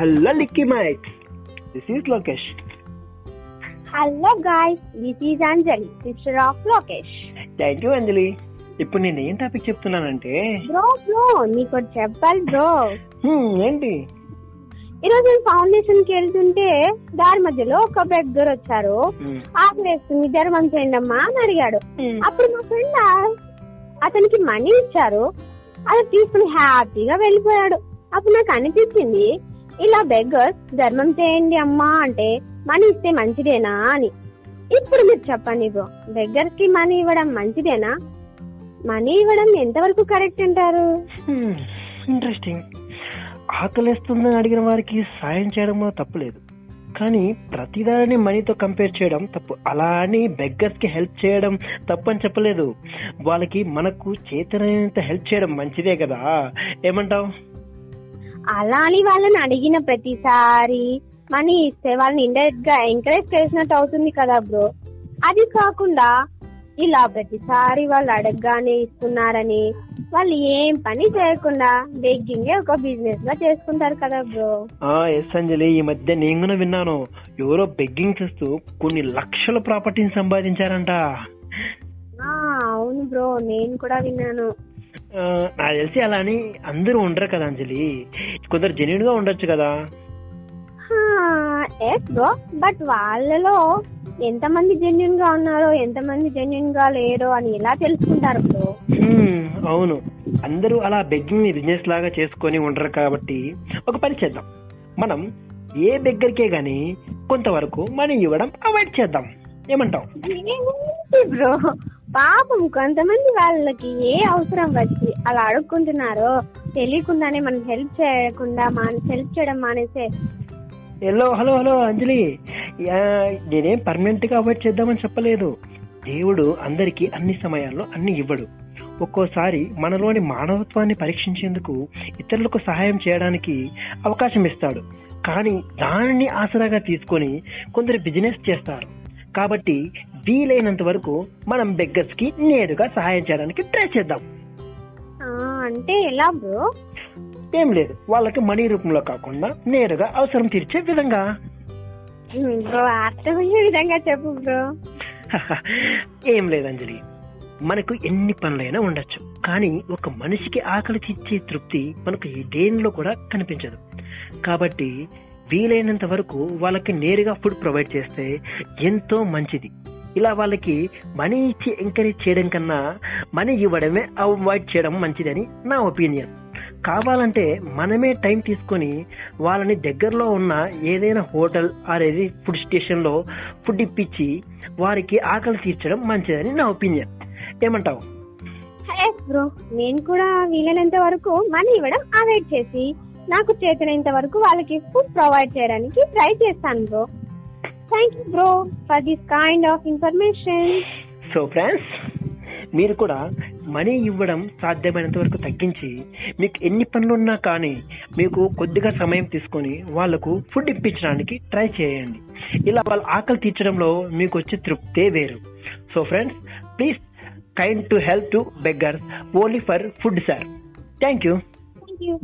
Hello లిక్కీ mic. This is Lokesh. Hello guys this is Anjali sister of Lokesh thank you Anjali ఇప్పుడు నేను ఏం topic చెప్తున్నానంటే? Bro bro నీకు చెప్పాలి bro ఏంటి? ఈరోజు నేను ఫౌండేషన్కి వెళ్తుంటే దారి మధ్యలో ఒక బెగ్గర్ వచ్చారు. ఆకలేస్తుంది ధర్మం చేయండి అమ్మా అని అడిగాడు. అప్పుడు మా ఫ్రెండ్ అతనికి మనీ ఇచ్చారు. అది తీసుకుని హ్యాపీగా వెళ్ళిపోయాడు. అప్పుడు నాకు అనిపించింది ఇలా బెగ్గర్స్ ధర్మం చేయండి అమ్మా అంటే మనీ ఇస్తే మంచిదేనా అని. ఇప్పుడు మీరు చెప్పండి బ్రో బెగ్గర్స్కి మనీ ఇవ్వడం మంచిదేనా? మనీ ఇవ్వడం ఎంతవరకు కరెక్ట్ అంటారు? ఇంట్రెస్టింగ్ ఆకలిస్తుందని అడిగిన వారికి సాయం చేయడంలో తప్పులేదు. కానీ ప్రతిదాన్ని మనీతో కంపేర్ చేయడం తప్పు. అలా అని బెగ్గర్స్కి హెల్ప్ చేయడం తప్పు అని చెప్పలేదు. వాళ్ళకి మనకు చేతనైనంత హెల్ప్ చేయడం మంచిదే కదా. ఏమంటావు? అలా అని వాళ్ళని అడిగిన ప్రతిసారి మనీ ఇస్తే వాళ్ళని ఇండైరెక్ట్గా ఎంకరేజ్ చేసినట్టు అవుతుంది కదా బ్రో. అది కాకుండా ఇలా ప్రతిసారి వాళ్ళు అడగగానే ఇస్తున్నారని వాళ్ళు ఏం పని చేయకుండా బెగ్గింగే ఒక బిజినెస్గా చేసుకుంటారు కదా బ్రో. ఆ ఎస్ అంజలి ఈ మధ్య నేను కూడా విన్నాను. ఎవరో బెగ్గింగ్ చేస్తూ కొన్ని లక్షల ప్రాపర్టీని సంపాదించారంట. ఆ అవును బ్రో నేను కూడా విన్నాను. నాకు తెలిసి అలా అని అందరూ ఉండరు కదా అంజలి. కొందరు జెన్యున్గా ఉండొచ్చు కదా. ఎస్ బ్రో బట్ వాళ్ళలో ఎంతమంది జెన్యున్గా ఉన్నారో ఎంతమంది జెన్యున్గా లేరో అని ఎలా తెలుసుకుంటారు బ్రో అవును. అందరూ అలా బెగ్గింగ్ని బిజినెస్ లాగా చేసుకొని ఉండరు కాబట్టి ఒక పని చేద్దాం. మనం ఏ బెగ్గరికే గాని కొంతవరకు మనీ ఇవ్వడం అవాయిడ్ చేద్దాం. ఏమంటావు? బ్రో పాపం కొంతమంది వాళ్ళకి ఏ అవసరం వచ్చి అలా అడుక్కుంటున్నారో తెలియకుండానే మనం హెల్ప్ చేయకుండా మన హెల్ప్ చేయడం మానేసే. Hello hello hello Anjali. నేనేం పర్మనెంట్గా అవాయిడ్ చేద్దామని చెప్పలేదు. దేవుడు అందరికీ అన్ని సమయాల్లో అన్ని ఇవ్వడు. ఒక్కోసారి మనలోని మానవత్వాన్ని పరీక్షించేందుకు ఇతరులకు సహాయం చేయడానికి అవకాశం ఇస్తాడు. కానీ దానిని ఆసరాగా తీసుకొని కొందరు బిజినెస్ చేస్తారు. కాబట్టి వీలైనంత వరకు మనం బెగ్గర్స్కి నేరుగా సహాయం చేయడానికి ట్రై చేద్దాం. అంటే ఎలా బ్రో? ఏం లేదు వాళ్ళకి మనీ రూపంలో కాకుండా నేరుగా అవసరం తీర్చే విధంగా. బ్రో అర్థమయ్యే విధంగా చెప్పు బ్రో. ఏం లేదు అంజలి మనకు ఎన్ని పనులైనా ఉండొచ్చు కానీ ఒక మనిషికి ఆకలి తీర్చే తృప్తి మనకు ఈ దేనిలో కూడా కనిపించదు. కాబట్టి వీలైనంత వరకు వాళ్ళకి నేరుగా ఫుడ్ ప్రొవైడ్ చేస్తే ఎంతో మంచిది. ఇలా వాళ్ళకి మనీ ఇచ్చి ఎంకరేజ్ చేయడం కన్నా మనీ ఇవ్వడమే అవాయిడ్ చేయడం మంచిదని నా ఒపీనియన్. కావాలంటే మనమే టైం తీసుకొని వాళ్ళని దగ్గరలో ఉన్న ఏదైనా హోటల్ అనేది ఫుడ్ స్టేషన్లో ఫుడ్ ఇప్పించి వారికి ఆకలి తీర్చడం మంచిదని నా ఒపీనియన్. ఏమంటావు? బ్రో నేను కూడా వీలైనంత వరకు మనీ ఇవ్వడం అవాయిడ్ చేసి నాకు చేతనైనంత వరకు వాళ్ళకి ఫుడ్ ప్రొవైడ్ చేయడానికి ట్రై చేస్తాను bro. Thank you bro for this kind of information so friends మీరు కూడా మనీ ఇవ్వడం సాధ్యమైనంత వరకు తగ్గించి మీకు ఎన్ని పనులున్నా కానీ మీకు కొద్దిగా సమయం తీసుకొని వాళ్ళకు ఫుడ్ ఇప్పించడానికి ట్రై చేయండి. ఇలా వాళ్ళ ఆకలి తీర్చడంలో మీకు వచ్చే తృప్తే వేరు. So friends please kind to help to beggars only for food sir thank you thank you